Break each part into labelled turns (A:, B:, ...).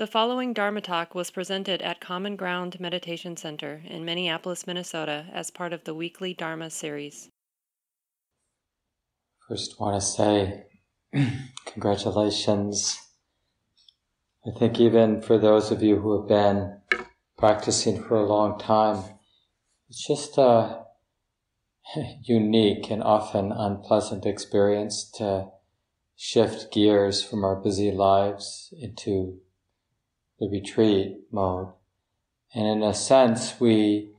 A: The following Dharma talk was presented at Common Ground Meditation Center in Minneapolis, Minnesota, as part of the weekly Dharma series.
B: First, want to say congratulations. I think even for those of you who have been practicing for a long time, it's just a unique and often unpleasant experience to shift gears from our busy lives into the retreat mode. And in a sense, we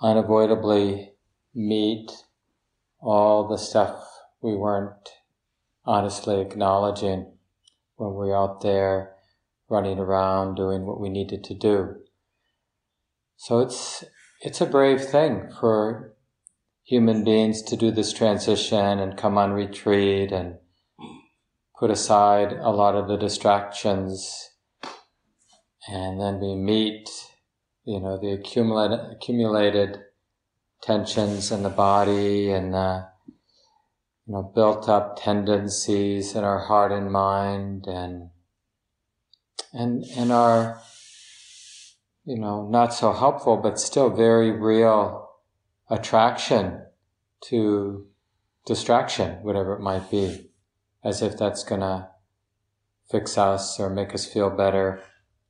B: unavoidably meet all the stuff we weren't honestly acknowledging when we were out there running around doing what we needed to do. So it's, it's a brave thing for human beings to do this transition and come on retreat and put aside a lot of the distractions and then we meet, you know, the accumulated, accumulated tensions in the body and the, you know, built up tendencies in our heart and mind and, and, and our, you know, not so helpful, but still very real attraction to distraction, whatever it might be, as if that's gonna fix us or make us feel better.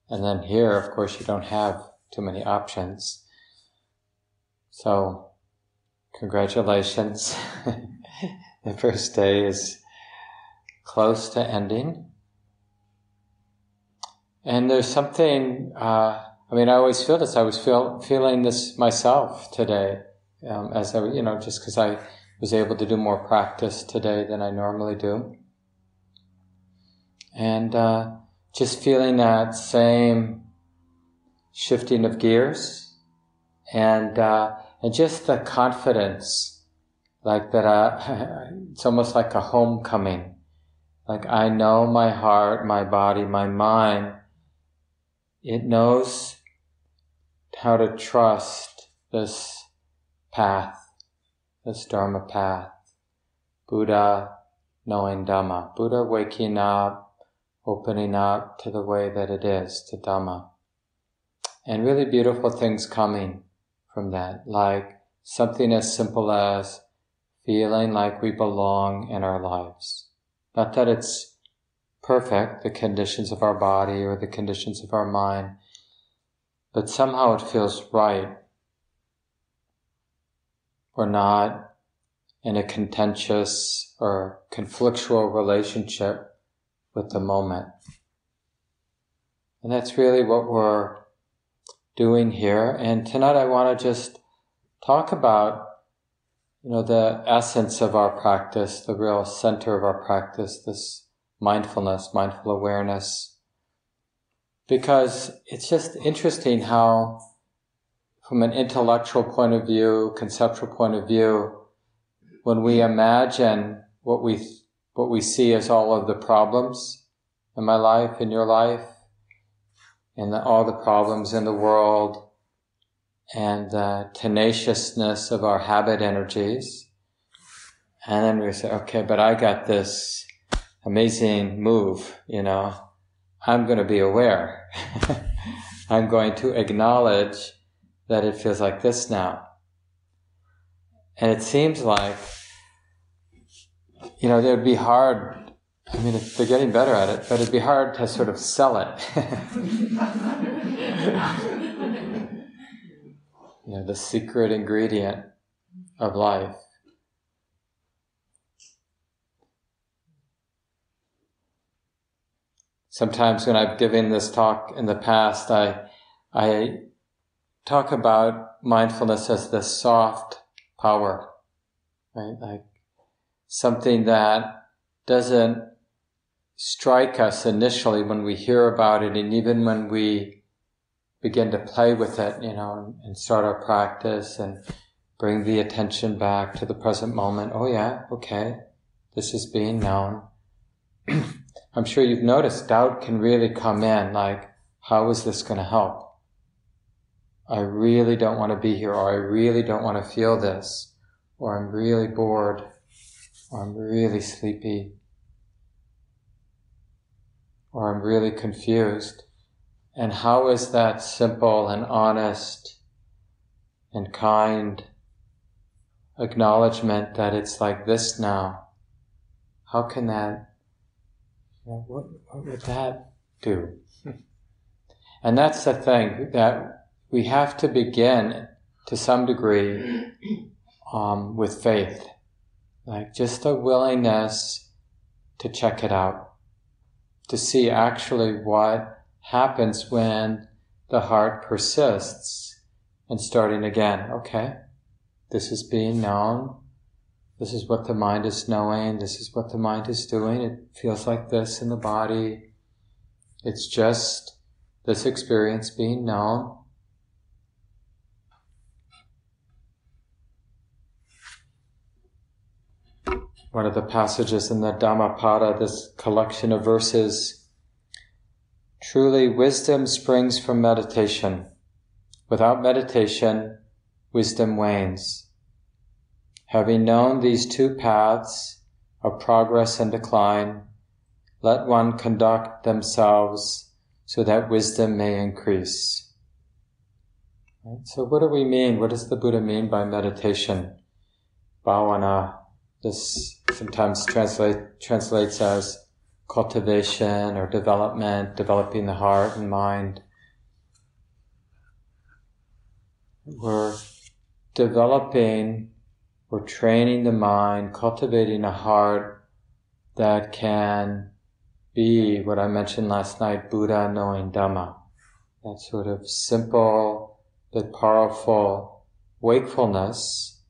B: And then here, of course, you don't have too many options. So, congratulations. the first day is close to ending. And there's something, uh, I mean, I always feel this. I was feel, feeling this myself today, um, as I, you know, just because I was able to do more practice today than I normally do. And, uh, just feeling that same shifting of gears and uh, and just the confidence like that uh, it's almost like a homecoming. Like i know my heart my body my mind. It knows how to trust this path this dharma path. Buddha knowing dhamma. Buddha waking up opening up to the way that it is, to Dhamma. And really beautiful things coming from that, like something as simple as feeling like we belong in our lives. Not that it's perfect, the conditions of our body or the conditions of our mind, but somehow it feels right. We're not in a contentious or conflictual relationship with the moment. And that's really what we're doing here. And tonight I want to just talk about, you know, the essence of our practice, the real center of our practice, this mindfulness, mindful awareness. Because it's just interesting how, from an intellectual point of view, conceptual point of view, when we imagine what we what we see as all of the problems in my life, in your life, and the, all the problems in the world, and the tenaciousness of our habit energies. And then we say, okay, but I got this amazing move, you know, I'm going to be aware. I'm going to acknowledge that it feels like this now. And it seems like you know, it would be hard. I mean, they're getting better at it, but it'd be hard to sort of sell it. you know, the secret ingredient of life. Sometimes when I've given this talk in the past, I, I talk about mindfulness as the soft power, right? Like something that doesn't strike us initially when we hear about it and even when we begin to play with it, you know, and start our practice and bring the attention back to the present moment. Oh yeah, okay. This is being known. I'm sure you've noticed doubt can really come in like, how is this going to help? I really don't want to be here or I really don't want to feel this or I'm really bored or I'm really sleepy, or I'm really confused. And how is that simple and honest and kind acknowledgement that it's like this now? How can that, what, what would that do? And that's the thing that we have to begin to some degree um, with faith, like just a willingness to check it out, to see actually what happens when the heart persists and starting again. Okay, this is being known. This is what the mind is knowing. This is what the mind is doing. It feels like this in the body. It's just this experience being known. One of the passages in the Dhammapada, this collection of verses, truly wisdom springs from meditation. Without meditation, wisdom wanes. Having known these two paths of progress and decline, let one conduct themselves so that wisdom may increase. Right? So, what do we mean? What does the Buddha mean by meditation? Bhavana. This sometimes translate, translates as cultivation or development, developing the heart and mind. We're developing, we're training the mind, cultivating a heart that can be what I mentioned last night, Buddha knowing Dhamma. That sort of simple but powerful wakefulness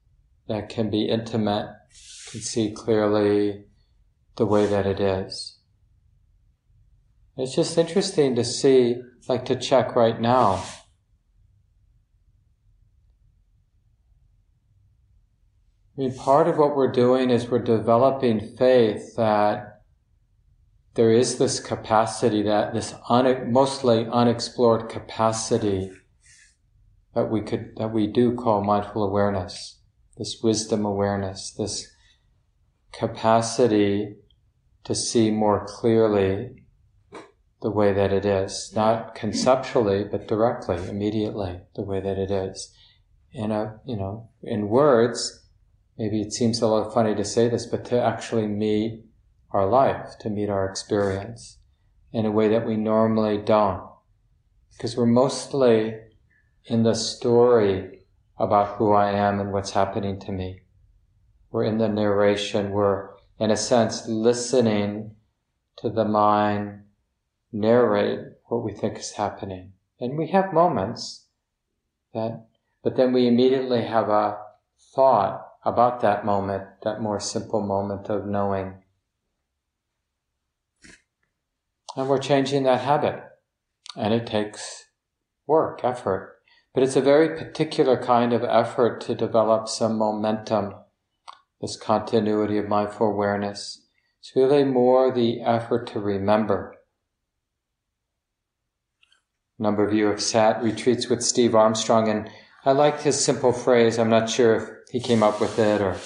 B: that can be intimate, can see clearly the way that it is. It's just interesting to see, like to check right now. I mean, part of what we're doing is we're developing faith that there is this capacity that this un, mostly unexplored capacity that we could that we do call mindful awareness this wisdom awareness this capacity to see more clearly the way that it is not conceptually but directly immediately the way that it is in a you know in words maybe it seems a little funny to say this but to actually meet our life, to meet our experience in a way that we normally don't. Because we're mostly in the story about who I am and what's happening to me. We're in the narration, we're in a sense listening to the mind narrate what we think is happening. And we have moments that, but then we immediately have a thought about that moment, that more simple moment of knowing And we're changing that habit. And it takes work, effort. But it's a very particular kind of effort to develop some momentum, this continuity of mindful awareness. It's really more the effort to remember. A number of you have sat retreats with Steve Armstrong, and I liked his simple phrase. I'm not sure if he came up with it or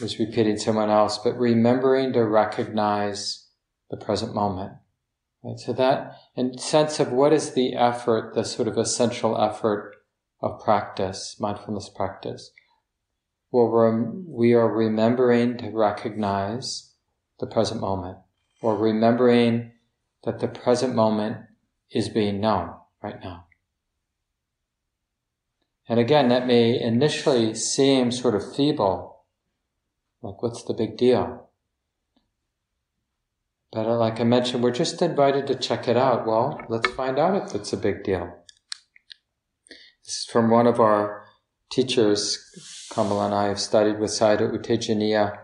B: was repeating someone else, but remembering to recognize the present moment. Right? So that, and sense of what is the effort, the sort of essential effort of practice, mindfulness practice. Well, we are remembering to recognize the present moment, or remembering that the present moment is being known right now. And again, that may initially seem sort of feeble, like what's the big deal? But uh, like I mentioned, we're just invited to check it out. Well, let's find out if it's a big deal. This is from one of our teachers. Kamala and I have studied with Sayadaw U Tejaniya,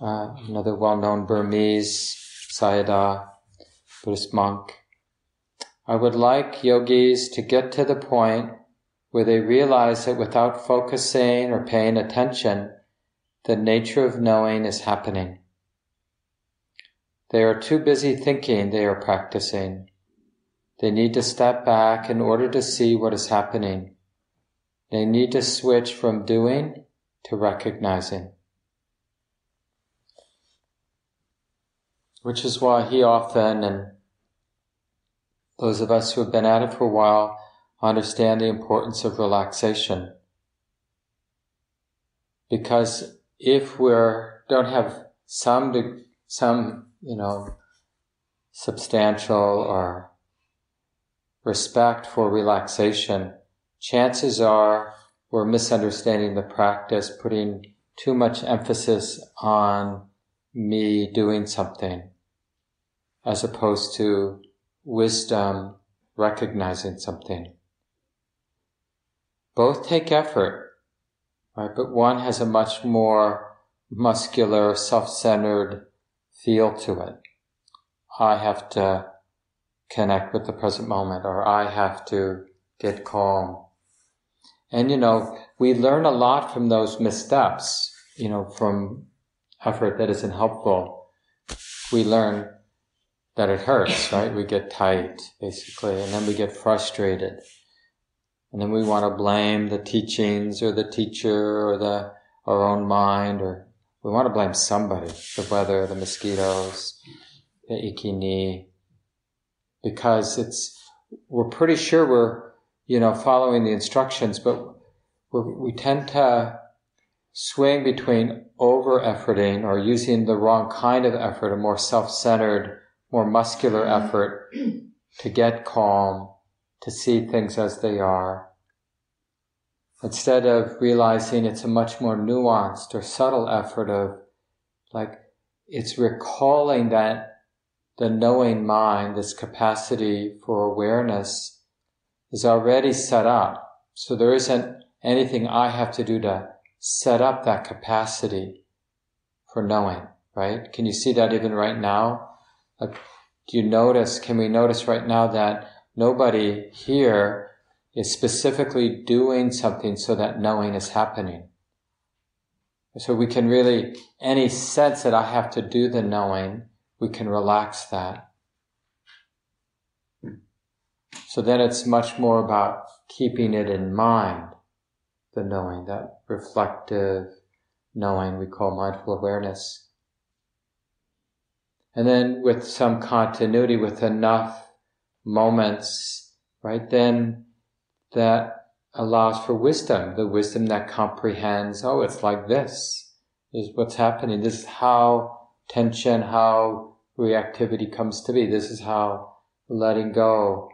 B: uh, another well-known Burmese Sayadaw Buddhist monk. I would like yogis to get to the point where they realize that without focusing or paying attention, the nature of knowing is happening. They are too busy thinking they are practicing. They need to step back in order to see what is happening. They need to switch from doing to recognizing. Which is why he often, and those of us who have been at it for a while understand the importance of relaxation. Because if we don't have some, some, you know, substantial or respect for relaxation, chances are we're misunderstanding the practice, putting too much emphasis on me doing something as opposed to wisdom recognizing something. Both take effort, right? But one has a much more muscular, self-centered feel to it. I have to connect with the present moment or I have to get calm. And you know, we learn a lot from those missteps, you know, from effort that isn't helpful. We learn that it hurts, right? We get tight, basically, and then we get frustrated. And then we want to blame the teachings or the teacher or the, our own mind or we want to blame somebody, the weather, the mosquitoes, the icky knee, because it's, we're pretty sure we're, you know, following the instructions, but we tend to swing between over efforting or using the wrong kind of effort, a more self-centered, more muscular mm-hmm. effort to get calm, to see things as they are. Instead of realizing it's a much more nuanced or subtle effort of like, it's recalling that the knowing mind, this capacity for awareness is already set up. So there isn't anything I have to do to set up that capacity for knowing, right? Can you see that even right now? Do you notice, can we notice right now that nobody here is specifically doing something so that knowing is happening? So we can really, any sense that I have to do the knowing, we can relax that. So then it's much more about keeping it in mind, the knowing, that reflective knowing we call mindful awareness. And then with some continuity, with enough moments, right, then that allows for wisdom, the wisdom that comprehends, oh, it's like this, this is what's happening. This is how tension, how reactivity comes to be. This is how letting go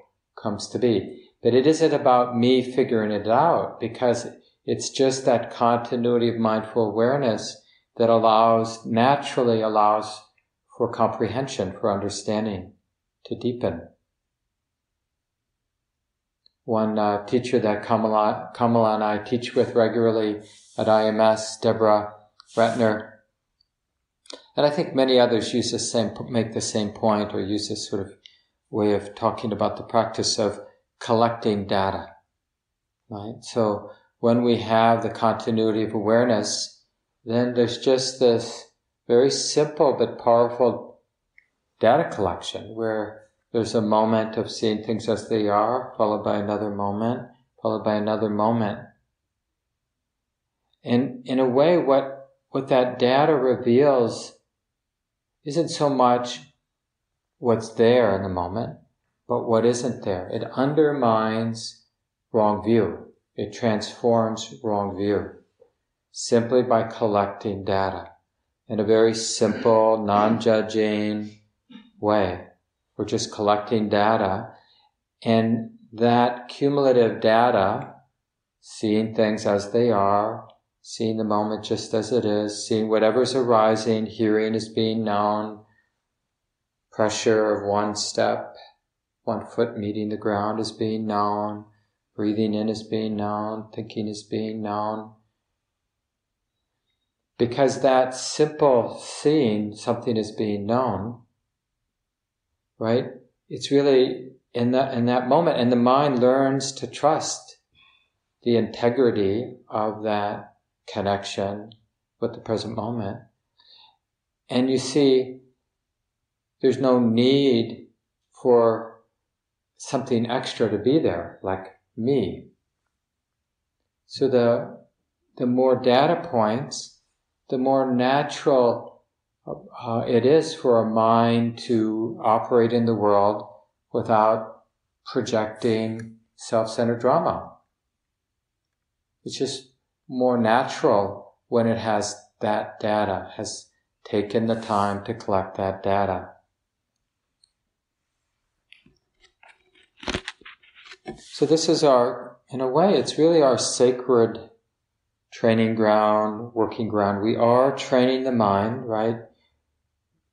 B: comes to be. But it isn't about me figuring it out because it's just that continuity of mindful awareness that allows, naturally allows for comprehension, for understanding to deepen. One uh, teacher that Kamala, Kamala and I teach with regularly at IMS, Deborah Ratner, and I think many others use the same, make the same point or use this sort of way of talking about the practice of collecting data. Right? So when we have the continuity of awareness, then there's just this very simple but powerful data collection where there's a moment of seeing things as they are, followed by another moment, followed by another moment. And in a way, what, what that data reveals isn't so much what's there in the moment, but what isn't there. It undermines wrong view. It transforms wrong view simply by collecting data in a very simple, non-judging way. We're just collecting data and that cumulative data, seeing things as they are, seeing the moment just as it is, seeing whatever's arising, hearing is being known, pressure of one step, one foot meeting the ground is being known, breathing in is being known, thinking is being known. Because that simple seeing something is being known, right? It's really in that, in that moment, and the mind learns to trust the integrity of that connection with the present moment. And you see, there's no need for something extra to be there, like me. So the, the more data points, the more natural uh, it is for a mind to operate in the world without projecting self-centered drama. It's just more natural when it has that data, has taken the time to collect that data. So this is our, in a way, it's really our sacred training ground, working ground. We are training the mind, right?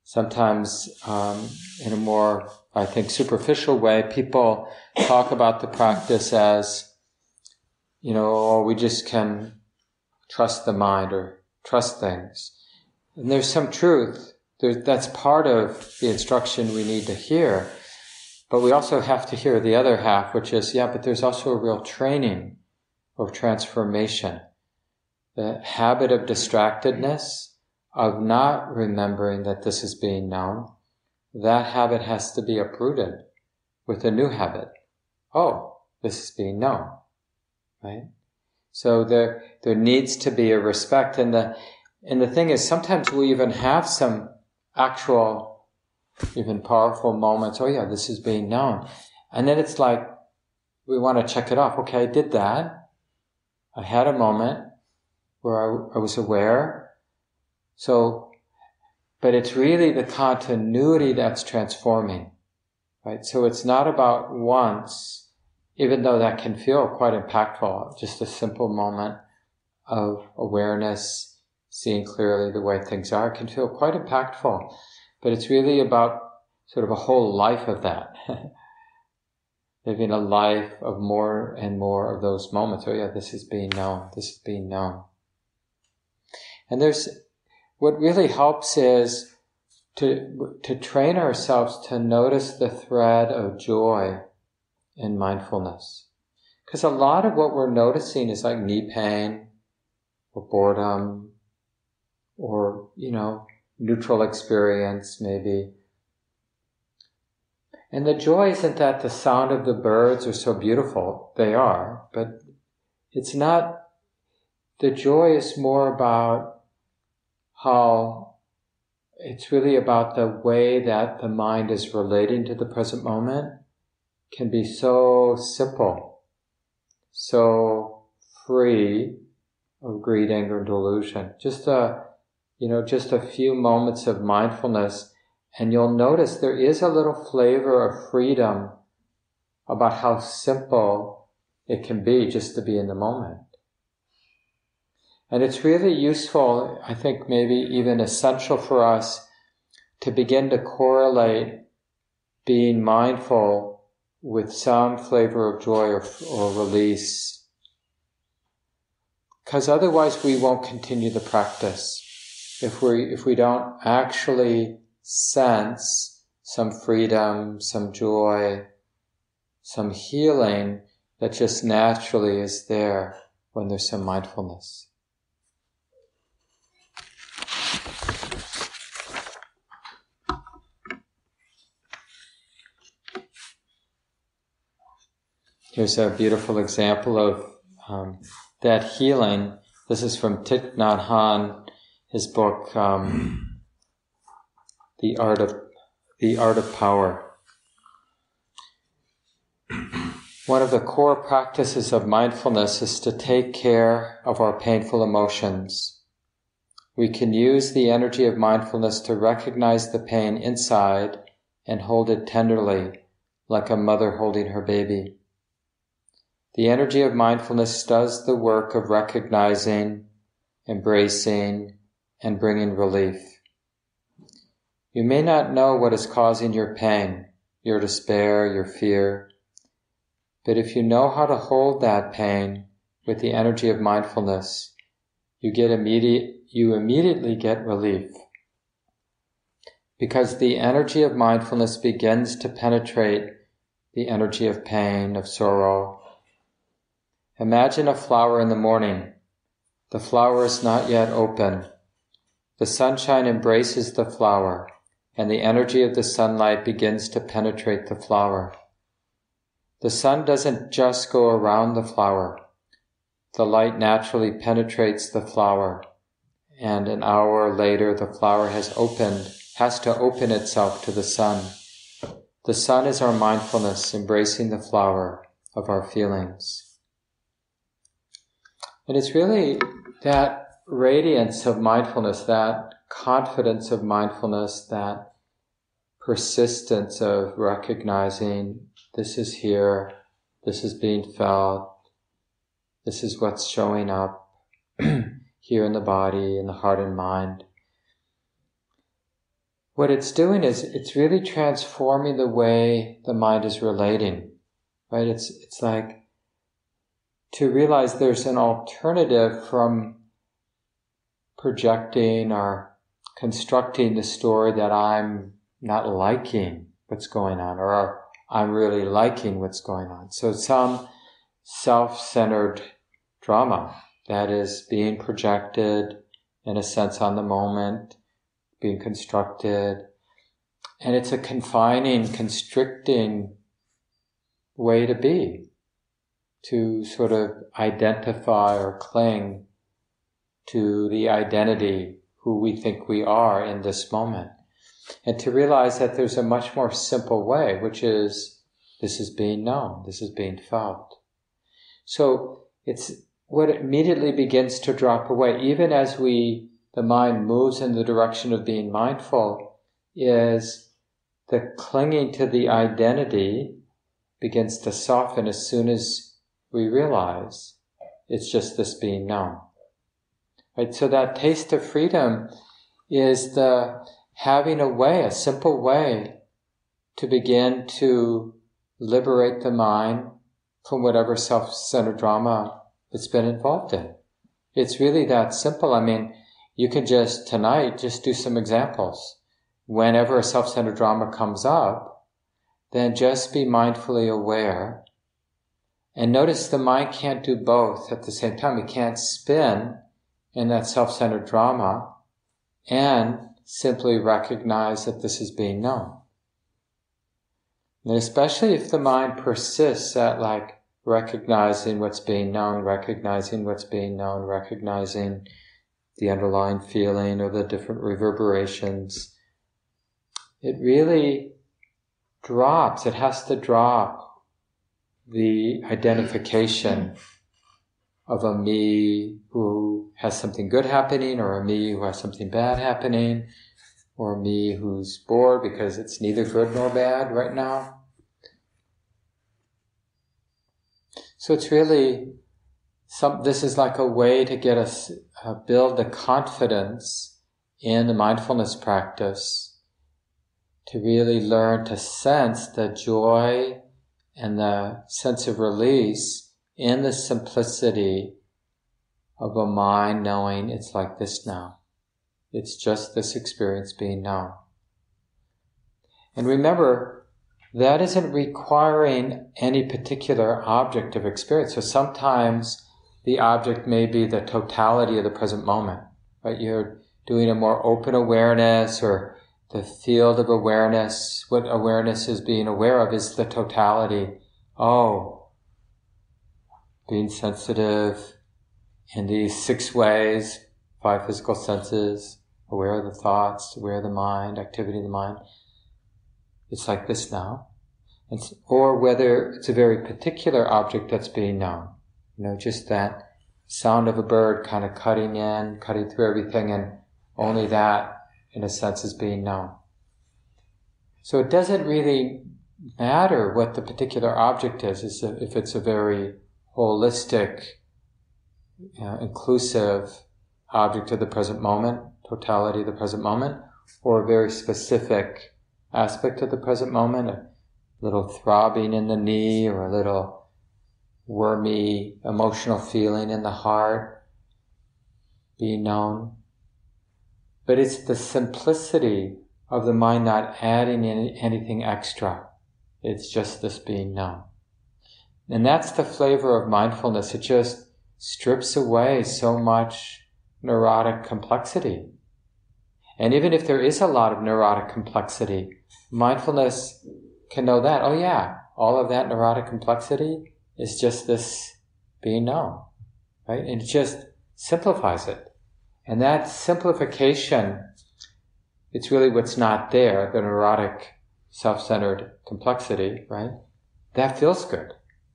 B: Sometimes, um, in a more, I think, superficial way, people talk about the practice as, you know, oh, we just can trust the mind or trust things. And there's some truth. There, that's part of the instruction we need to hear. But we also have to hear the other half, which is, yeah, but there's also a real training of transformation. The habit of distractedness, of not remembering that this is being known, that habit has to be uprooted with a new habit. Oh, this is being known. Right? So there, there needs to be a respect. And the, and the thing is, sometimes we even have some actual, even powerful moments. Oh yeah, this is being known. And then it's like, we want to check it off. Okay, I did that. I had a moment where I, I was aware. So, but it's really the continuity that's transforming, right? So it's not about once, even though that can feel quite impactful, just a simple moment of awareness seeing clearly the way things are can feel quite impactful. But it's really about sort of a whole life of that. Living a life of more and more of those moments. Oh yeah, this is being known. This is being known. And there's, what really helps is to, to train ourselves to notice the thread of joy in mindfulness. Because a lot of what we're noticing is like knee pain or boredom or, you know, neutral experience maybe. And the joy isn't that the sound of the birds are so beautiful. They are, but it's not, the joy is more about how it's really about the way that the mind is relating to the present moment can be so simple, so free of greed, anger, and delusion. Just a you know, just a few moments of mindfulness, and you'll notice there is a little flavor of freedom about how simple it can be just to be in the moment. And it's really useful, I think maybe even essential for us to begin to correlate being mindful with some flavor of joy or, or release. Because otherwise we won't continue the practice if we if we don't actually sense some freedom, some joy, some healing that just naturally is there when there's some mindfulness. Here's a beautiful example of um, that healing. This is from Thich Nhat Hanh his book, um, The Art of The Art of Power. One of the core practices of mindfulness is to take care of our painful emotions. We can use the energy of mindfulness to recognize the pain inside and hold it tenderly, like a mother holding her baby. The energy of mindfulness does the work of recognizing, embracing, and bringing relief. You may not know what is causing your pain, your despair, your fear, but if you know how to hold that pain with the energy of mindfulness, you get immediate, you immediately get relief. Because the energy of mindfulness begins to penetrate the energy of pain, of sorrow. Imagine a flower in the morning. The flower is not yet open. The sunshine embraces the flower, and the energy of the sunlight begins to penetrate the flower. The sun doesn't just go around the flower. The light naturally penetrates the flower, and an hour later the flower has opened, has to open itself to the sun. the sun is our mindfulness, embracing the flower of our feelings. And it's really that radiance of mindfulness, that confidence of mindfulness, that persistence of recognizing this is here, this is being felt, this is what's showing up here in the body, in the heart and mind. What it's doing is it's really transforming the way the mind is relating, right? It's, it's like to realize there's an alternative from projecting or constructing the story that I'm not liking what's going on or I'm really liking what's going on. So some self-centered drama that is being projected in a sense on the moment, being constructed. And it's a confining, constricting way to be, to sort of identify or cling to the identity who we think we are in this moment and to realize that there's a much more simple way, which is this is being known, this is being felt. So it's what immediately begins to drop away, even as we, the mind moves in the direction of being mindful, is the clinging to the identity begins to soften as soon as we realize it's just this being known. Right? So that taste of freedom is the having a way, a simple way to begin to liberate the mind from whatever self-centered drama it's been involved in. It's really that simple. I mean, you can just tonight just do some examples. Whenever a self-centered drama comes up, then just be mindfully aware and notice the mind can't do both at the same time. It can't spin in that self-centered drama and simply recognize that this is being known. And especially if the mind persists at like recognizing what's being known, recognizing what's being known, recognizing the underlying feeling or the different reverberations, it really drops, it has to drop the identification of a me who has something good happening or a me who has something bad happening or me who's bored because it's neither good nor bad right now. So it's really some, this is like a way to get us, uh, build the confidence in the mindfulness practice to really learn to sense the joy and the sense of release in the simplicity of a mind knowing it's like this now. It's just this experience being known. And remember, that isn't requiring any particular object of experience. So sometimes the object may be the totality of the present moment, right? You're doing a more open awareness or the field of awareness. What awareness is being aware of is the totality. Oh, being sensitive in these six ways, five physical senses, aware of the thoughts, aware of the mind, activity of the mind. It's like this now. It's, or whether it's a very particular object that's being known. You know, just that sound of a bird kind of cutting in, cutting through everything, and only that, in a sense, is being known. So it doesn't really matter what the particular object is, if it's a very holistic, inclusive object of the present moment, totality of the present moment, or a very specific aspect of the present moment, a little throbbing in the knee or a little wormy emotional feeling in the heart being known. But it's the simplicity of the mind not adding any, anything extra. It's just this being known. And that's the flavor of mindfulness. It just strips away so much neurotic complexity. And even if there is a lot of neurotic complexity, mindfulness can know that, oh yeah, all of that neurotic complexity is just this being known, right? And it just simplifies it. And that simplification, it's really what's not there, the neurotic self-centered complexity, right? That feels good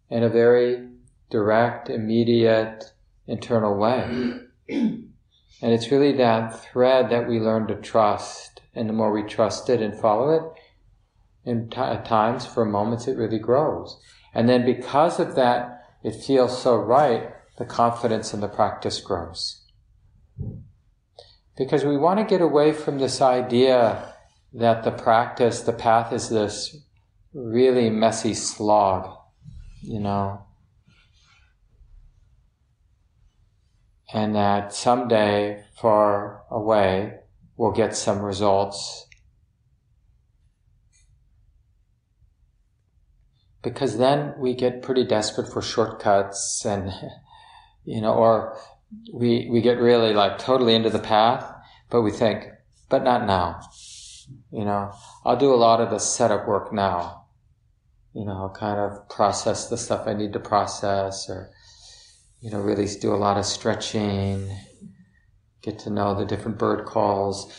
B: in a very direct, immediate, internal way. and it's really that thread that we learn to trust. And the more we trust it and follow it, in t- at times, for moments, it really grows. And then because of that, it feels so right, the confidence in the practice grows. Because we want to get away from this idea that the practice, the path is this really messy slog, you know. And that someday, far away, we'll get some results. Because then we get pretty desperate for shortcuts and, you know, or we, we get really like totally into the path, but we think, but not now. You know, I'll do a lot of the setup work now. You know, I'll kind of process the stuff I need to process or, you know, really do a lot of stretching, get to know the different bird calls.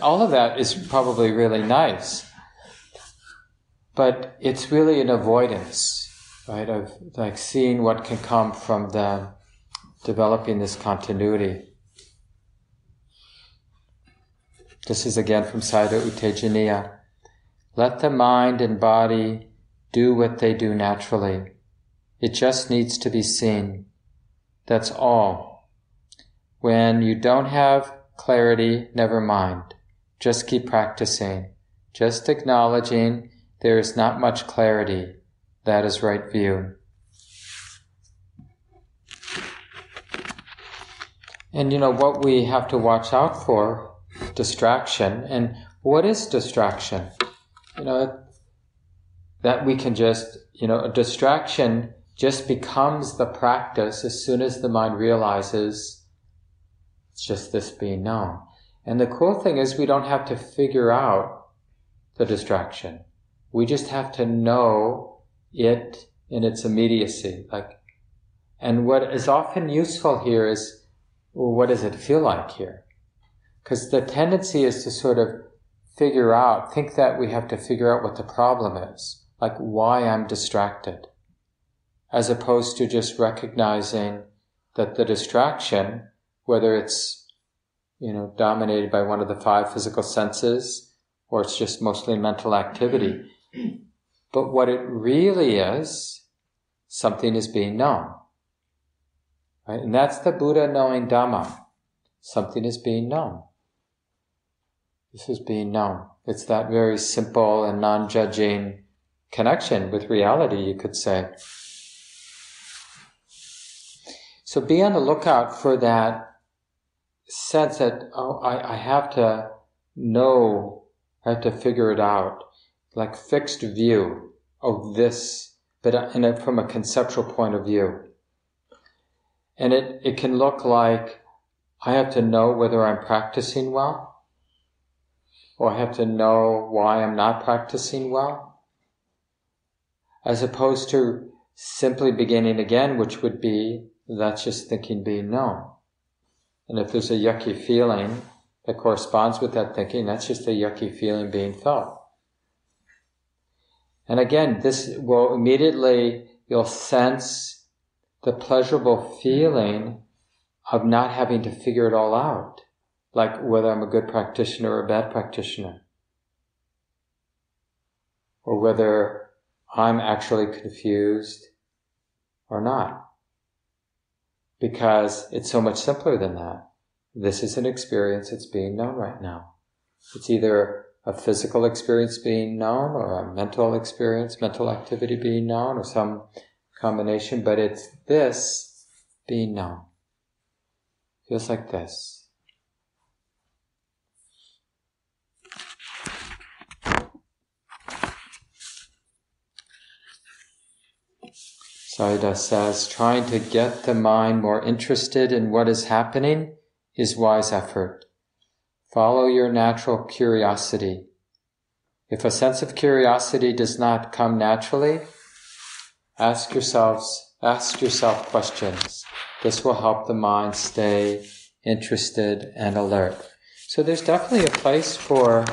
B: All of that is probably really nice. But it's really an avoidance, right, of like seeing what can come from the developing this continuity. This is again from Sayadaw U Tejaniya. Let the mind and body do what they do naturally. It just needs to be seen. That's all. When you don't have clarity, never mind. Just keep practicing. Just acknowledging there is not much clarity. That is right view. And you know what we have to watch out for distraction. And what is distraction? You know, that we can just, you know, a distraction just becomes the practice as soon as the mind realizes it's just this being known. And the cool thing is we don't have to figure out the distraction. We just have to know it in its immediacy. Like, and what is often useful here is, well, what does it feel like here? Because the tendency is to sort of figure out, think that we have to figure out what the problem is, like why I'm distracted, as opposed to just recognizing that the distraction, whether it's, you know, dominated by one of the five physical senses, or it's just mostly mental activity, but what it really is, something is being known. Right? And that's the Buddha knowing Dhamma. Something is being known. This is being known. It's that very simple and non judging connection with reality, you could say. So be on the lookout for that sense that, oh, I, I have to know, I have to figure it out, like fixed view of this, but uh, in a, from a conceptual point of view. And it, it can look like I have to know whether I'm practicing well or I have to know why I'm not practicing well, as opposed to simply beginning again, which would be that's just thinking being known. And if there's a yucky feeling that corresponds with that thinking, that's just a yucky feeling being felt. And again, this will immediately, you'll sense the pleasurable feeling of not having to figure it all out like whether I'm a good practitioner or a bad practitioner, or whether I'm actually confused or not. Because it's so much simpler than that. This is an experience that's being known right now. It's either a physical experience being known or a mental experience, mental activity being known or some combination, but it's this being known. Feels like this. Sayadaw says, trying to get the mind more interested in what is happening is wise effort. Follow your natural curiosity. If a sense of curiosity does not come naturally, ask yourselves, ask yourself questions. This will help the mind stay interested and alert. So there's definitely a place for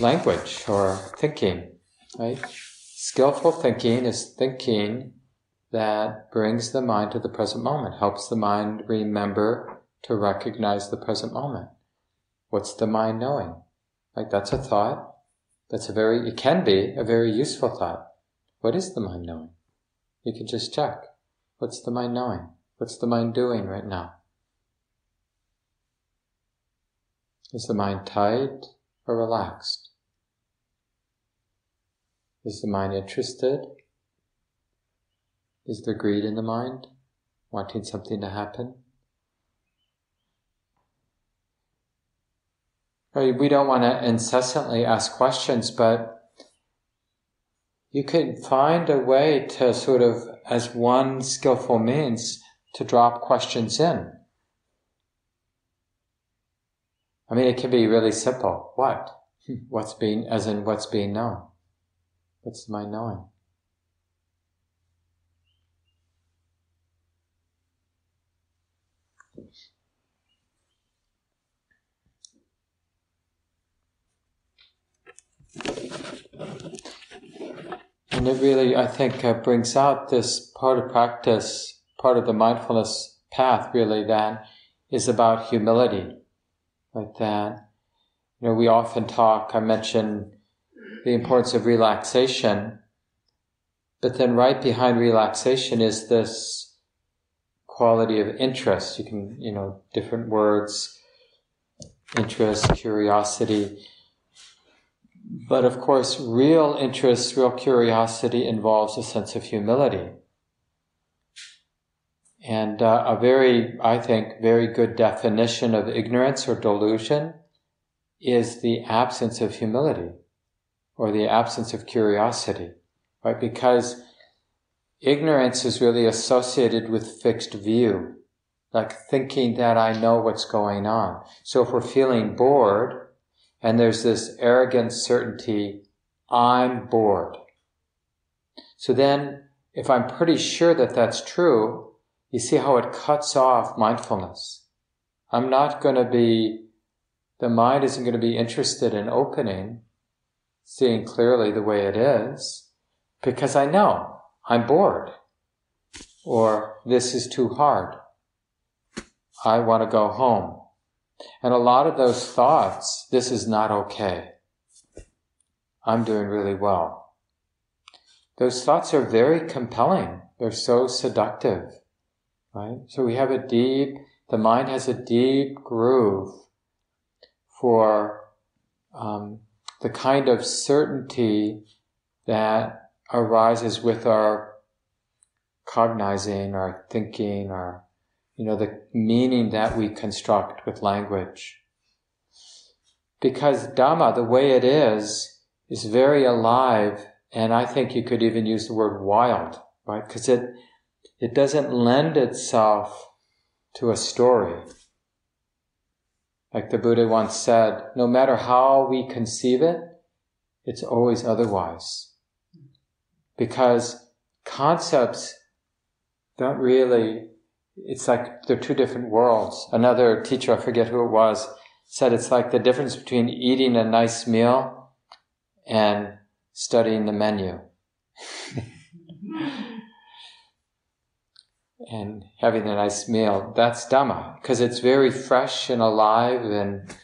B: language or thinking, right? Skillful thinking is thinking that brings the mind to the present moment, helps the mind remember to recognize the present moment. What's the mind knowing? Like that's a thought. That's a very, it can be a very useful thought. What is the mind knowing? You can just check. What's the mind knowing? What's the mind doing right now? Is the mind tight or relaxed? Is the mind interested? Is there greed in the mind, wanting something to happen? We don't want to incessantly ask questions, but you can find a way to sort of, as one skillful means, to drop questions in. I mean, it can be really simple. What? What's being, as in what's being known? What's my knowing? And it really, I think, uh, brings out this part of practice, part of the mindfulness path, really, that is about humility. Like that, you know, we often talk, I mention the importance of relaxation, but then right behind relaxation is this quality of interest. You can, you know, different words, interest, curiosity. But of course, real interest, real curiosity involves a sense of humility. And uh, a very, I think, very good definition of ignorance or delusion is the absence of humility or the absence of curiosity, right? Because ignorance is really associated with fixed view, like thinking that I know what's going on. So if we're feeling bored and there's this arrogant certainty, I'm bored. So then, if I'm pretty sure that that's true, you see how it cuts off mindfulness. I'm not going to be, the mind isn't going to be interested in opening, seeing clearly the way it is, because I know I'm bored, or this is too hard. I want to go home. And a lot of those thoughts, this is not okay. I'm doing really well. Those thoughts are very compelling. They're so seductive right? So we have a deep, the mind has a deep groove for um, the kind of certainty that arises with our cognizing, our thinking, our, you know, the meaning that we construct with language. Because Dhamma, the way it is, is very alive, and I think you could even use the word wild, right? Because it, it doesn't lend itself to a story. Like the Buddha once said, no matter how we conceive it, it's always otherwise. Because concepts don't really, it's like they're two different worlds. Another teacher, I forget who it was, said it's like the difference between eating a nice meal and studying the menu. and having a nice meal, that's Dhamma, because it's very fresh and alive and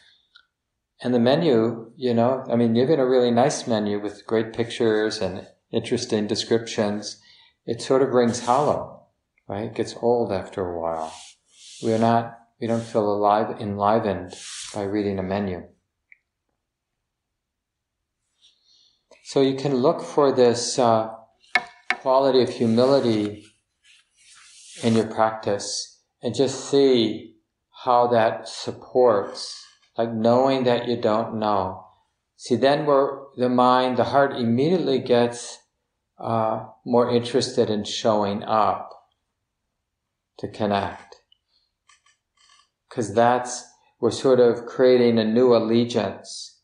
B: and the menu, you know, I mean, even a really nice menu with great pictures and interesting descriptions, it sort of rings hollow, right? It gets old after a while. We're not, we don't feel alive, enlivened by reading a menu. So you can look for this uh, quality of humility in your practice and just see how that supports, like knowing that you don't know. See, then where the mind, the heart immediately gets uh, more interested in showing up to connect. Because that's, we're sort of creating a new allegiance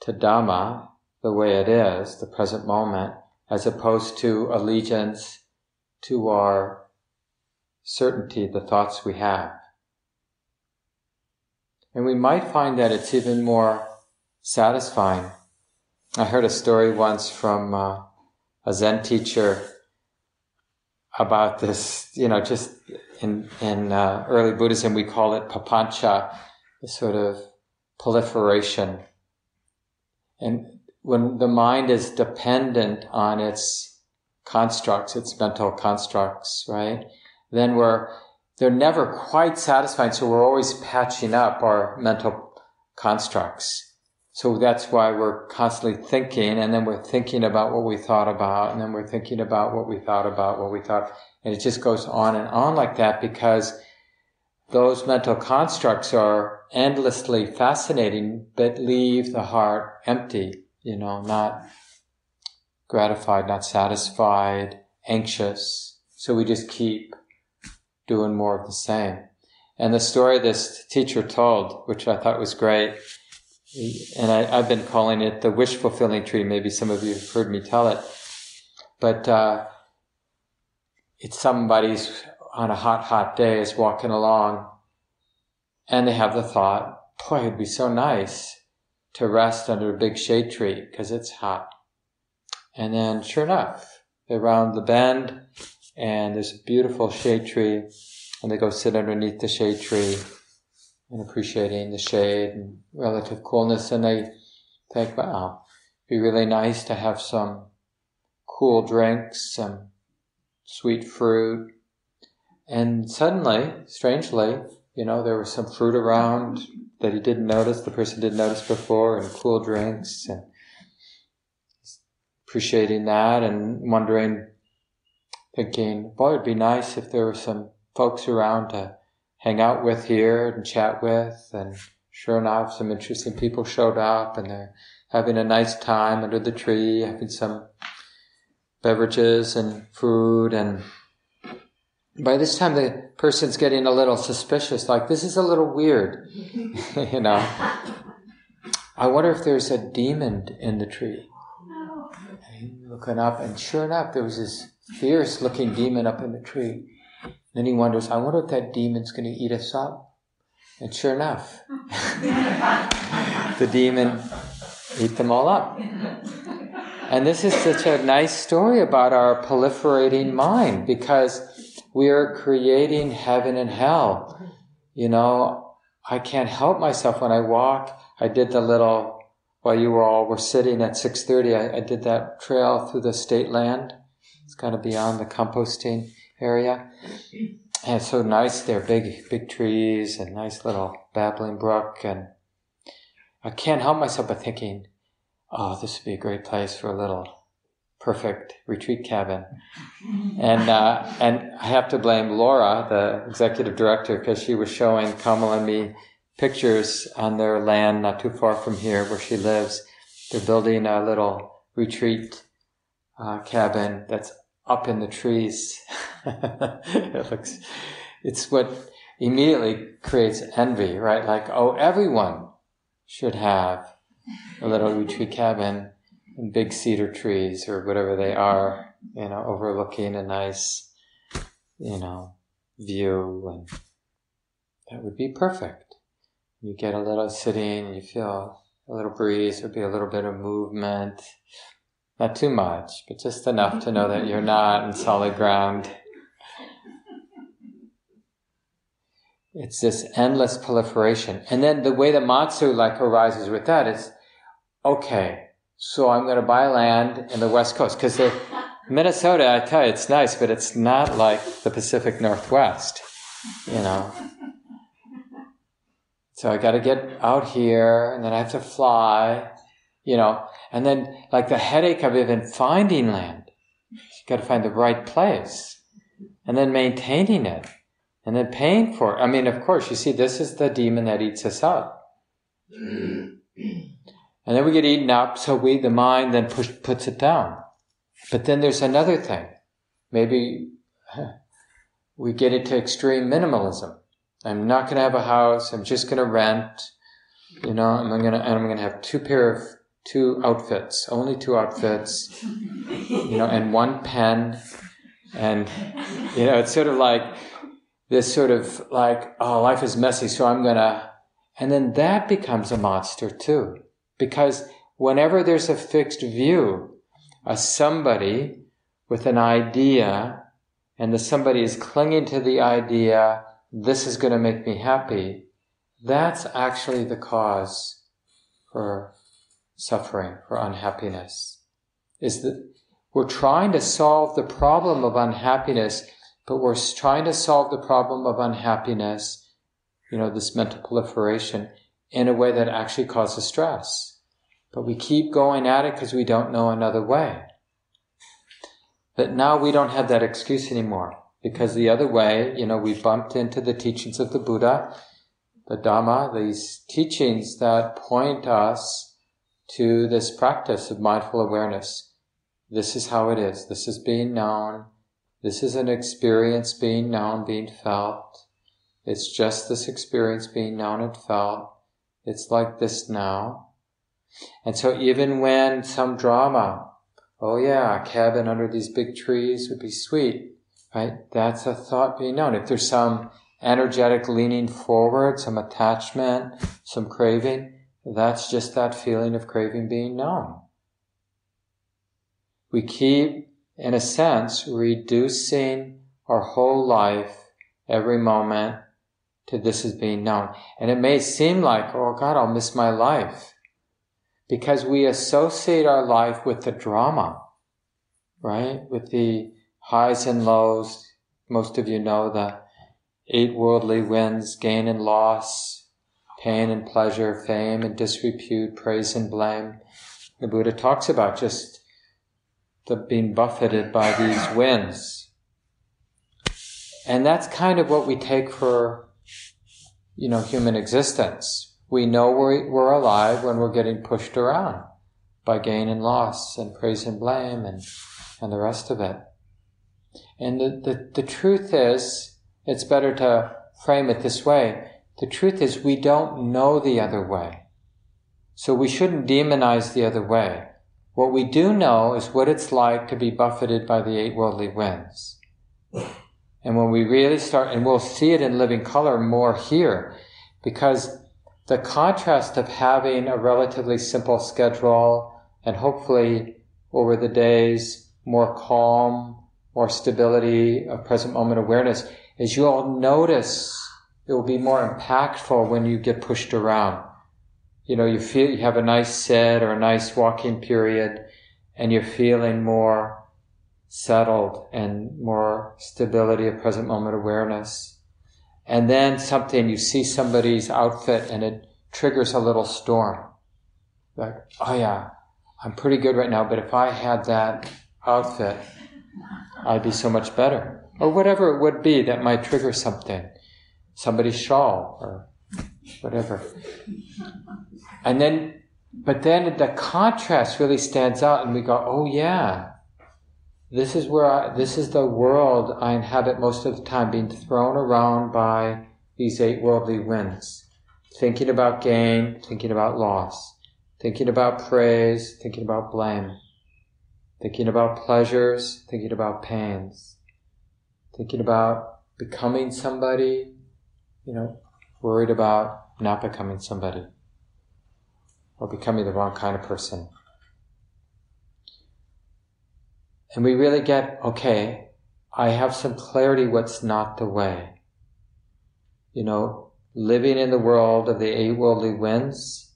B: to Dhamma, the way it is, the present moment, as opposed to allegiance to our certainty the thoughts we have. And we might find that it's even more satisfying I heard a story once from uh, a Zen teacher about this, you know, just in, in uh, early Buddhism, we call it papancha, the sort of proliferation. And when the mind is dependent on its constructs, its mental constructs, right? Then we're, they're never quite satisfied, so we're always patching up our mental constructs. So that's why we're constantly thinking, and then we're thinking about what we thought about, and then we're thinking about what we thought about, what we thought, and it just goes on and on like that because those mental constructs are endlessly fascinating, but leave the heart empty, you know, not gratified, not satisfied, anxious. So we just keep doing more of the same. And the story this teacher told, which I thought was great, and I, have been calling it the wish fulfilling tree. Maybe some of you have heard me tell it, but uh, it's somebody's on a hot, hot day is walking along, and they have the thought, "Boy, it'd be so nice to rest under a big shade tree because it's hot." And then, sure enough, they're around the bend, and there's a beautiful shade tree, and they go sit underneath the shade tree and appreciating the shade and relative coolness. And they think, wow, it'd be really nice to have some cool drinks, some sweet fruit. And suddenly, strangely, you know, there was some fruit around that he didn't notice, the person didn't notice before, and cool drinks, and appreciating that and wondering, thinking, boy, it'd be nice if there were some folks around to hang out with here and chat with. And sure enough, some interesting people showed up and they're having a nice time under the tree, having some beverages and food. And by this time, the person's getting a little suspicious, like, this is a little weird, you know. I wonder if there's a demon in the tree. Oh, looking up, and sure enough, there was this fierce looking demon up in the tree. And Then he wonders, I wonder if that demon's going to eat us up. And sure enough, the demon ate them all up. And this is such a nice story about our proliferating mind because we are creating heaven and hell. You know, I can't help myself when I walk. I did the little while you were all were sitting at 6:30. I, I did that trail through the state land. It's kind of beyond the composting area. And so nice there, big, big trees and nice little babbling brook. And I can't help myself but thinking, oh, this would be a great place for a little perfect retreat cabin. And, uh, and I have to blame Laura, the executive director, because she was showing Kamala and me pictures on their land not too far from here where she lives. They're building a little retreat uh, cabin that's up in the trees. it looks, it's what immediately creates envy, right? Like, oh, everyone should have a little retreat cabin and big cedar trees or whatever they are, you know, overlooking a nice, you know, view and that would be perfect. You get a little sitting, you feel a little breeze, there'd be a little bit of movement, not too much, but just enough to know that you're not in solid ground. It's this endless proliferation. And then the way the Matsu like arises with that is, okay, so I'm going to buy land in the West Coast because Minnesota, I tell you, it's nice, but it's not like the Pacific Northwest, you know. So I got to get out here, and then I have to fly, you know, and then like the headache of even finding land. You got to find the right place and then maintaining it and then paying for it. I mean, of course, you see, this is the demon that eats us up. And then we get eaten up, so we, the mind then push, puts it down. But then there's another thing. Maybe we get into extreme minimalism. I'm not going to have a house. I'm just going to rent. You know, I'm going to, and I'm going to have two pair of two outfits, only two outfits, you know, and one pen. And, you know, it's sort of like this sort of like, oh, life is messy, so I'm going to, and then that becomes a monster too. Because whenever there's a fixed view, a somebody with an idea, and the somebody is clinging to the idea, this is going to make me happy, that's actually the cause for suffering, for unhappiness. Is that we're trying to solve the problem of unhappiness, but we're trying to solve the problem of unhappiness, you know, this mental proliferation, in a way that actually causes stress. But we keep going at it because we don't know another way. But now we don't have that excuse anymore because the other way, you know, we bumped into the teachings of the Buddha, the Dhamma, these teachings that point us to this practice of mindful awareness. This is how it is. This is being known. This is an experience being known, being felt. It's just this experience being known and felt. It's like this now. And so even when some drama, oh yeah, a cabin under these big trees would be sweet, right? That's a thought being known. If there's some energetic leaning forward, some attachment, some craving, that's just that feeling of craving being known. We keep, in a sense, reducing our whole life, every moment, to this is being known. And it may seem like, oh God, I'll miss my life. Because we associate our life with the drama, right? With the highs and lows. Most of you know the eight worldly winds, gain and loss, pain and pleasure, fame and disrepute, praise and blame. The Buddha talks about just the being buffeted by these winds. And that's kind of what we take for, you know, human existence. We know we're, we're alive when we're getting pushed around by gain and loss and praise and blame and, and the rest of it. And the, the, the truth is, it's better to frame it this way. The truth is we don't know the other way. So we shouldn't demonize the other way. What we do know is what it's like to be buffeted by the eight worldly winds. And when we really start, and we'll see it in living color more here, because the contrast of having a relatively simple schedule and hopefully over the days more calm, more stability of present moment awareness as you'll notice, it will be more impactful when you get pushed around. You know, you feel you have a nice sit or a nice walking period and you're feeling more settled and more stability of present moment awareness. And then something, you see somebody's outfit and it triggers a little storm. Like, oh yeah, I'm pretty good right now, but if I had that outfit, I'd be so much better or whatever it would be that might trigger something, somebody's shawl or whatever. And then, but then the contrast really stands out, and we go, oh yeah, this is where I, this is the world I inhabit most of the time, being thrown around by these eight worldly winds, thinking about gain, thinking about loss, thinking about praise, thinking about blame, thinking about pleasures, thinking about pains. Thinking about becoming somebody, you know, worried about not becoming somebody or becoming the wrong kind of person. And we really get, okay, I have some clarity what's not the way. You know, living in the world of the eight worldly winds.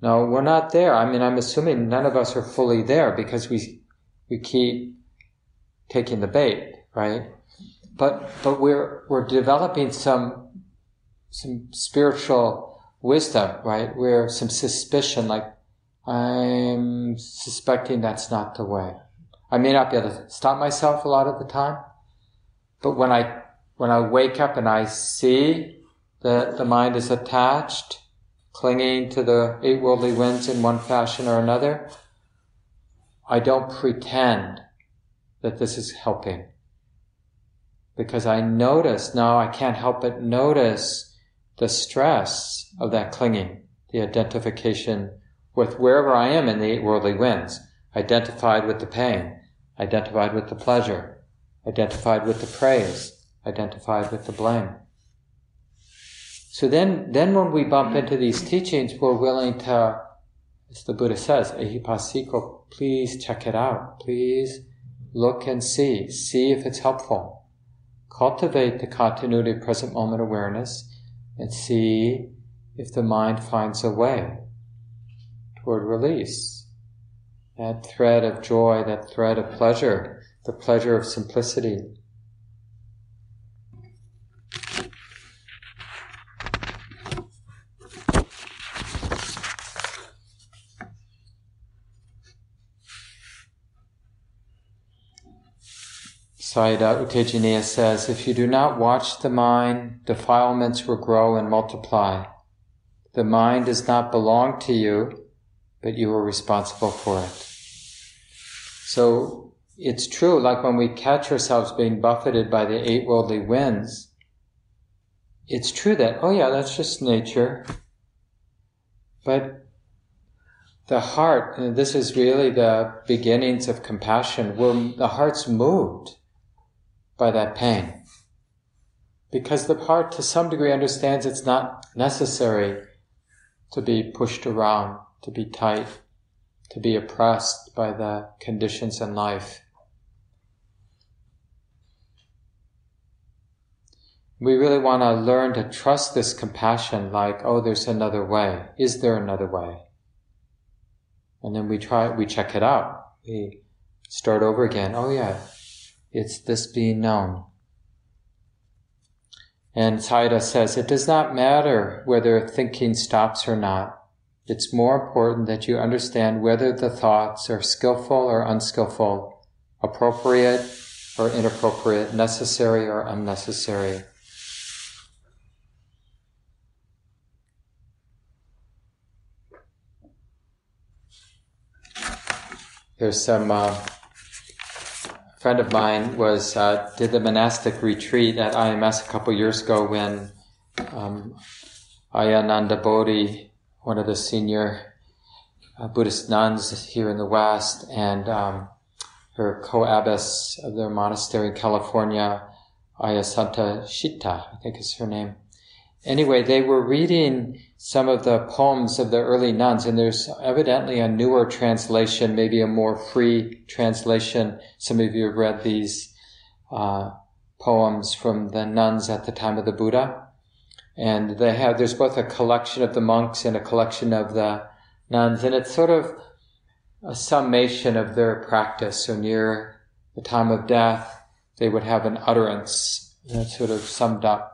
B: No, we're not there. I mean, I'm assuming none of us are fully there because we, we keep taking the bait right? But but we're we're developing some some spiritual wisdom, right? We're some suspicion, like I'm suspecting that's not the way. I may not be able to stop myself a lot of the time, but when I when I wake up and I see that the mind is attached, clinging to the eight worldly winds in one fashion or another, I don't pretend that this is helping because I notice now I can't help but notice the stress of that clinging, the identification with wherever I am in the eight worldly winds, identified with the pain, identified with the pleasure, identified with the praise, identified with the blame. So then, then when we bump mm-hmm. into these teachings, we're willing to as the Buddha says, ehipassiko, please check it out. Please look and see. See if it's helpful. Cultivate the continuity of present moment awareness and see if the mind finds a way toward release. That thread of joy, that thread of pleasure, the pleasure of simplicity. Sayadaw U uh, Tejaniya says, if you do not watch the mind, defilements will grow and multiply. The mind does not belong to you, but you are responsible for it. So it's true, like when we catch ourselves being buffeted by the eight worldly winds, it's true that, oh yeah, that's just nature. But the heart, and this is really the beginnings of compassion, where the heart's moved by that pain. Because the heart, to some degree, understands it's not necessary to be pushed around, to be tight, to be oppressed by the conditions in life. We really want to learn to trust this compassion like, oh, there's another way. Is there another way? And then we try, we check it out. We start over again. Oh yeah, it's this being known. And Sayadaw says, it does not matter whether thinking stops or not. It's more important that you understand whether the thoughts are skillful or unskillful, appropriate or inappropriate, necessary or unnecessary. There's some uh, friend of mine was uh, did the monastic retreat at IMS a couple years ago when um, Ayya Anandabodhi, one of the senior uh, Buddhist nuns here in the West, and um, her co-abbess of their monastery in California, Ayya Santacitta, I think is her name. Anyway, they were reading some of the poems of the early nuns, and there's evidently a newer translation, maybe a more free translation. Some of you have read these uh, poems from the nuns at the time of the Buddha, and they have there's both a collection of the monks and a collection of the nuns, and it's sort of a summation of their practice. So near the time of death, they would have an utterance that sort of summed up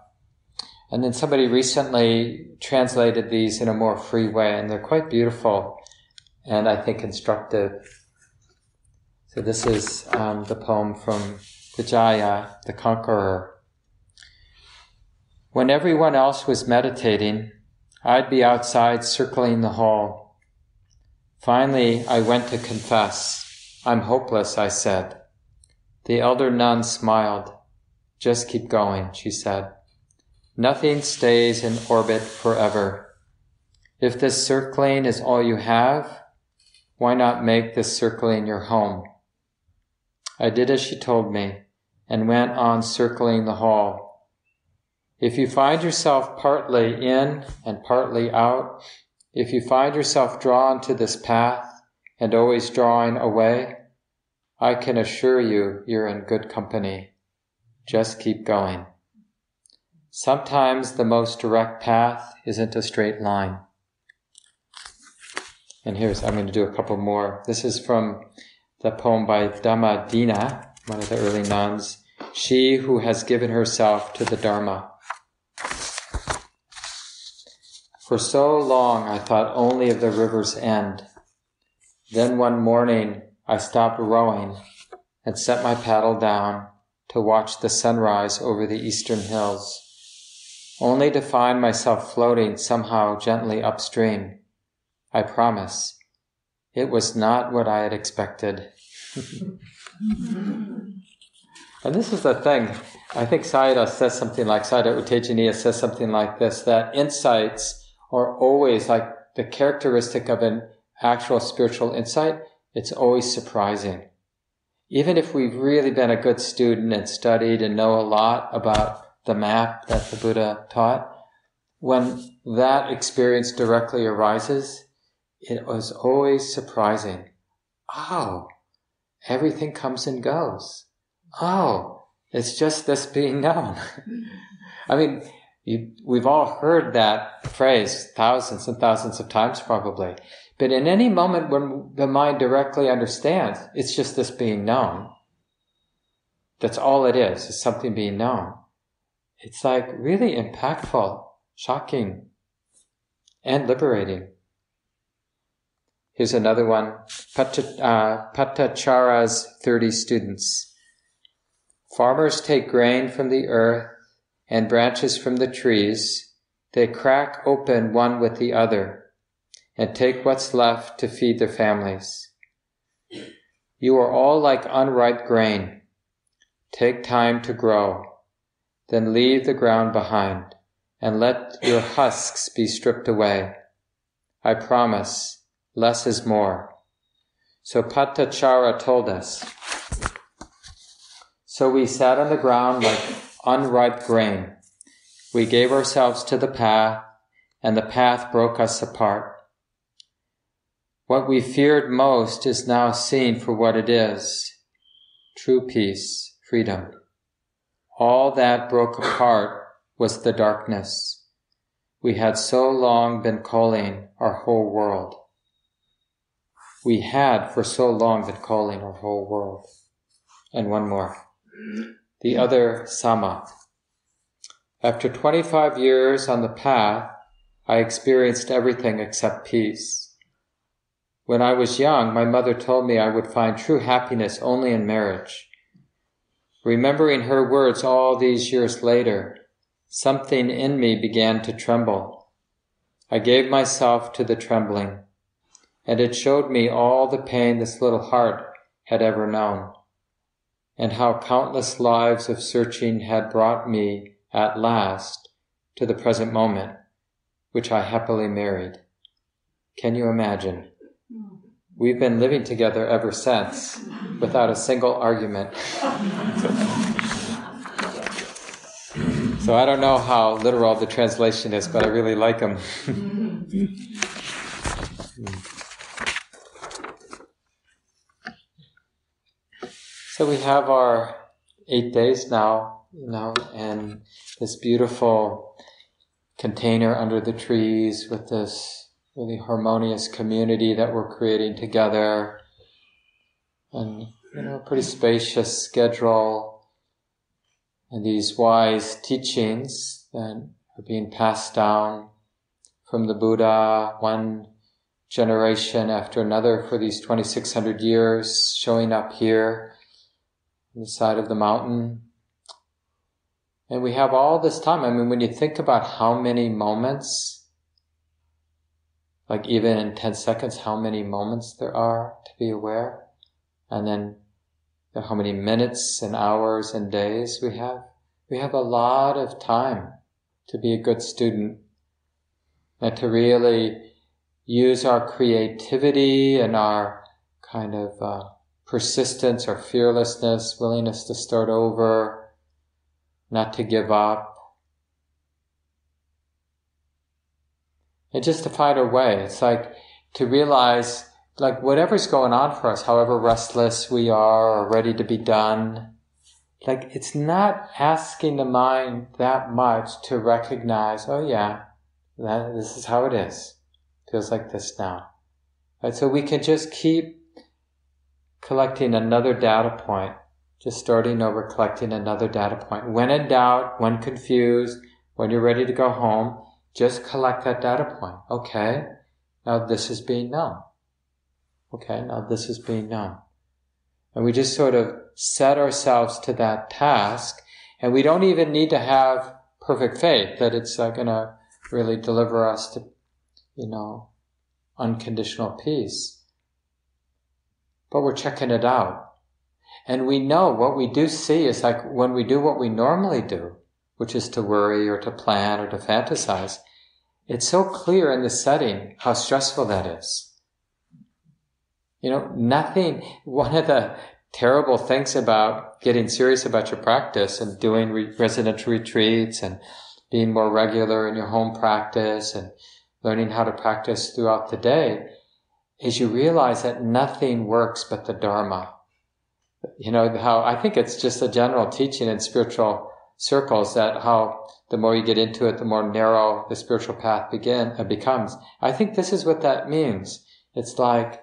B: and then somebody recently translated these in a more free way, and they're quite beautiful and I think instructive. So this is um, the poem from Vijaya, the Conqueror. When everyone else was meditating, I'd be outside circling the hall. Finally, I went to confess. I'm hopeless, I said. The elder nun smiled. Just keep going, she said. Nothing stays in orbit forever. If this circling is all you have, why not make this circling your home? I did as she told me and went on circling the hall. If you find yourself partly in and partly out, if you find yourself drawn to this path and always drawing away, I can assure you you're in good company. Just keep going. Sometimes the most direct path isn't a straight line. And here's, I'm going to do a couple more. This is from the poem by Dhammadinna, one of the early nuns. She who has given herself to the Dharma. For so long I thought only of the river's end. Then one morning I stopped rowing and set my paddle down to watch the sunrise over the eastern hills only to find myself floating somehow gently upstream. I promise. It was not what I had expected. and this is the thing. I think Sayadaw says something like, Sayadaw U Tejaniya says something like this, that insights are always like the characteristic of an actual spiritual insight. It's always surprising. Even if we've really been a good student and studied and know a lot about the map that the Buddha taught, when that experience directly arises, it was always surprising. Oh, everything comes and goes. Oh, it's just this being known. I mean, you, we've all heard that phrase thousands and thousands of times probably. But in any moment when the mind directly understands, it's just this being known. That's all it is, is something being known. It's like really impactful, shocking, and liberating. Here's another one. uh, Patachara's 30 students. Farmers take grain from the earth and branches from the trees. They crack open one with the other and take what's left to feed their families. You are all like unripe grain. Take time to grow. Then leave the ground behind and let your husks be stripped away. I promise, less is more. So Patachara told us. So we sat on the ground like unripe grain. We gave ourselves to the path, and the path broke us apart. What we feared most is now seen for what it is true peace, freedom. All that broke apart was the darkness. We had so long been calling our whole world. We had for so long been calling our whole world. And one more. The other Sama. After 25 years on the path, I experienced everything except peace. When I was young, my mother told me I would find true happiness only in marriage. Remembering her words all these years later, something in me began to tremble. I gave myself to the trembling, and it showed me all the pain this little heart had ever known, and how countless lives of searching had brought me at last to the present moment, which I happily married. Can you imagine? We've been living together ever since without a single argument. so I don't know how literal the translation is, but I really like them. so we have our eight days now, you know, and this beautiful container under the trees with this really harmonious community that we're creating together. And you know a pretty spacious schedule. And these wise teachings that are being passed down from the Buddha one generation after another for these 2600 years showing up here on the side of the mountain. And we have all this time. I mean when you think about how many moments like even in 10 seconds, how many moments there are to be aware, and then how many minutes and hours and days we have. We have a lot of time to be a good student and to really use our creativity and our kind of uh, persistence, our fearlessness, willingness to start over, not to give up, and just to find our way. It's like to realize, like, whatever's going on for us, however restless we are or ready to be done, like, it's not asking the mind that much to recognize, oh yeah, that, this is how it is. Feels like this now. Right? So we can just keep collecting another data point, just starting over collecting another data point. When in doubt, when confused, when you're ready to go home, just collect that data point. Okay, now this is being known. Okay, now this is being known. And we just sort of set ourselves to that task, and we don't even need to have perfect faith that it's uh, going to really deliver us to, you know, unconditional peace. But we're checking it out. And we know what we do see is like when we do what we normally do, which is to worry or to plan or to fantasize, it's so clear in the setting how stressful that is. You know, nothing, one of the terrible things about getting serious about your practice and doing re- residential retreats and being more regular in your home practice and learning how to practice throughout the day is you realize that nothing works but the Dharma. You know, how I think it's just a general teaching in spiritual circles that how the more you get into it, the more narrow the spiritual path begin uh, becomes. I think this is what that means. It's like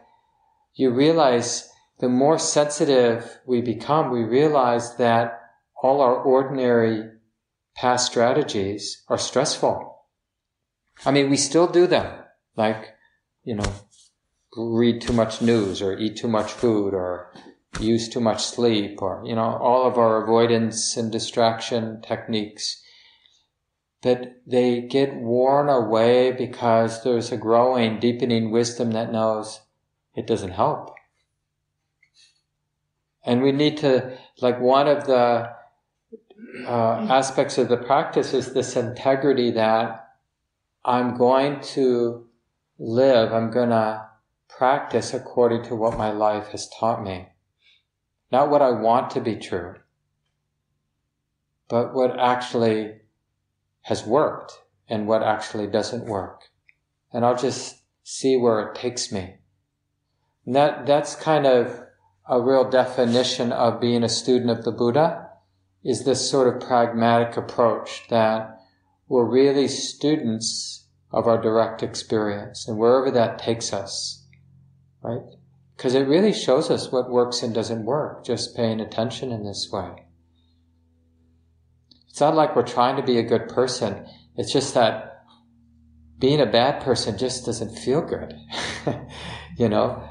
B: you realize the more sensitive we become, we realize that all our ordinary past strategies are stressful. I mean, we still do them, like, you know, read too much news or eat too much food or use too much sleep or, you know, all of our avoidance and distraction techniques. But they get worn away because there's a growing, deepening wisdom that knows it doesn't help. And we need to, like, one of the uh, aspects of the practice is this integrity that I'm going to live, I'm going to practice according to what my life has taught me. Not what I want to be true, but what actually has worked and what actually doesn't work. And I'll just see where it takes me. And that, that's kind of a real definition of being a student of the Buddha is this sort of pragmatic approach that we're really students of our direct experience and wherever that takes us, right? Because it really shows us what works and doesn't work, just paying attention in this way. It's not like we're trying to be a good person. It's just that being a bad person just doesn't feel good. you know,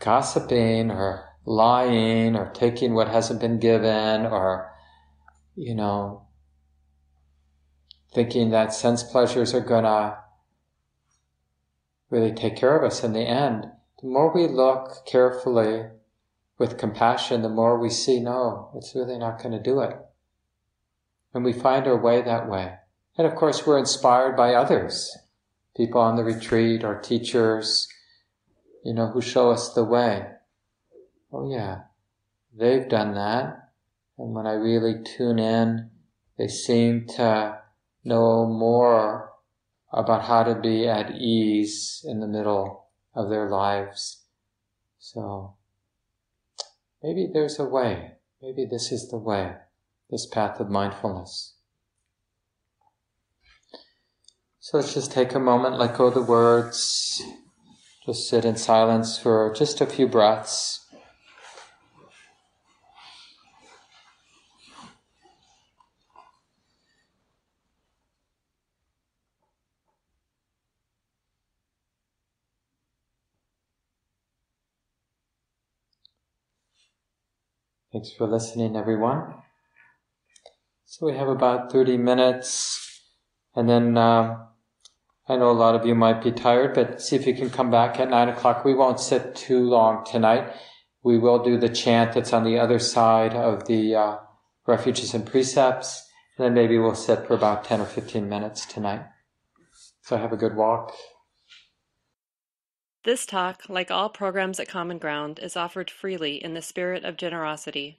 B: gossiping or lying or taking what hasn't been given or you know, thinking that sense pleasures are gonna really take care of us in the end, the more we look carefully with compassion, the more we see, no, it's really not going to do it. And we find our way that way. And of course, we're inspired by others, people on the retreat, our teachers, you know, who show us the way. Oh yeah, they've done that. And when I really tune in, they seem to know more about how to be at ease in the middle of their lives. So maybe there's a way. Maybe this is the way, this path of mindfulness. So let's just take a moment, let go of the words, just sit in silence for just a few breaths. Thanks for listening, everyone. So we have about 30 minutes, and then uh, I know a lot of you might be tired, but see if you can come back at 9 o'clock. We won't sit too long tonight. We will do the chant that's on the other side of the uh, refuges and precepts, and then maybe we'll sit for about 10 or 15 minutes tonight. So have a good walk.
A: This talk, like all programs at Common Ground, is offered freely in the spirit of generosity.